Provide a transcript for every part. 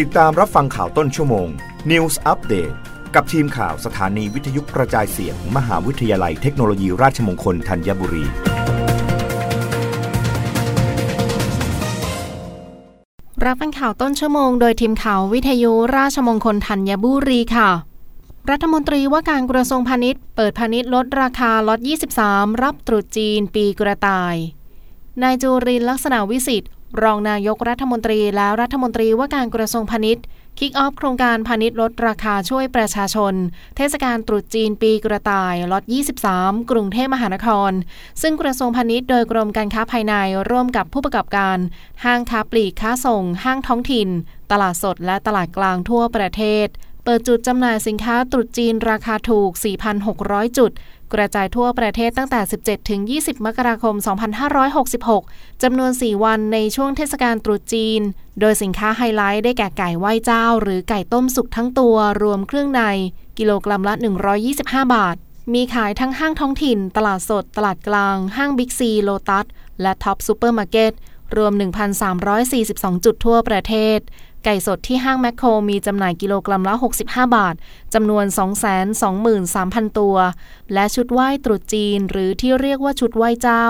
ติดตามรับฟังข่าวต้นชั่วโมง News Update กับทีมข่าวสถานีวิทยุกระจายเสียงมหาวิทยาลัยเทคโนโลยีราชมงคลธัญบุรี รับฟังข่าวต้นชั่วโมงโดยทีมข่าววิทยุราชมงคลธัญบุรีค่ะ รัฐมนตรีว่าการกระทรวงพาณิชย์ เปิดพาณิชย์ลดราคาล็อต23 รับตรุษจีนปีกระต่าย นายจูรินลักษณะวิสิทธิ์ รองนายกรัฐมนตรีและรัฐมนตรีว่าการกระทรวงพาณิชย์คิกออฟโครงการพาณิชย์ลดราคาช่วยประชาชน เทศกาลตรุษจีนปีกระต่ายล็อต23 กรุงเทพมหานคร ซึ่งกระทรวงพาณิชย์โดยกรมการค้าภายในร่วมกับผู้ประกอบการ ห้างค้าปลีกค้าส่ง ห้างท้องถิ่น ตลาดสดและตลาดกลางทั่วประเทศ เปิดจุดจำหน่ายสินค้าตรุษจีนราคาถูก 4,600 จุด กระจายทั่วประเทศตั้งแต่ 17 ถึง 20 มกราคม 2566 จำนวน 4 วันในช่วงเทศกาลตรุษจีน โดยสินค้าไฮไลท์ได้แก่ไก่ไหว้เจ้า หรือไก่ต้มสุกทั้งตัวรวมเครื่องใน กิโลกรัมละ 125 บาท มีขายทั้งห้างท้องถิ่น ตลาดสด ตลาดกลาง ห้างบิ๊กซี โลตัส และท็อปซูเปอร์มาร์เก็ต รวม 1,342 จุดทั่วประเทศ ไก่สดที่ห้างแมคโครมีจำหน่ายกิโลกรัมละ 65 บาท จำนวน 223,000 ตัว และชุดไหว้ตรุษจีน หรือที่เรียกว่าชุดไหว้เจ้า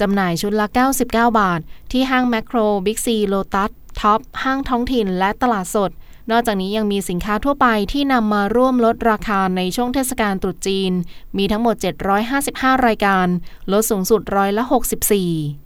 จำหน่ายชุดละ 99 บาท ที่ห้างแมคโครบิ๊กซีโลตัสท็อปห้างท้องถิ่นและตลาดสดนอกจากนี้ยังมีสินค้าทั่วไปที่นำมาร่วมลดราคาในช่วงเทศกาลตรุษจีน มีทั้งหมด 755 รายการ ลดสูงสุดร้อยละ 64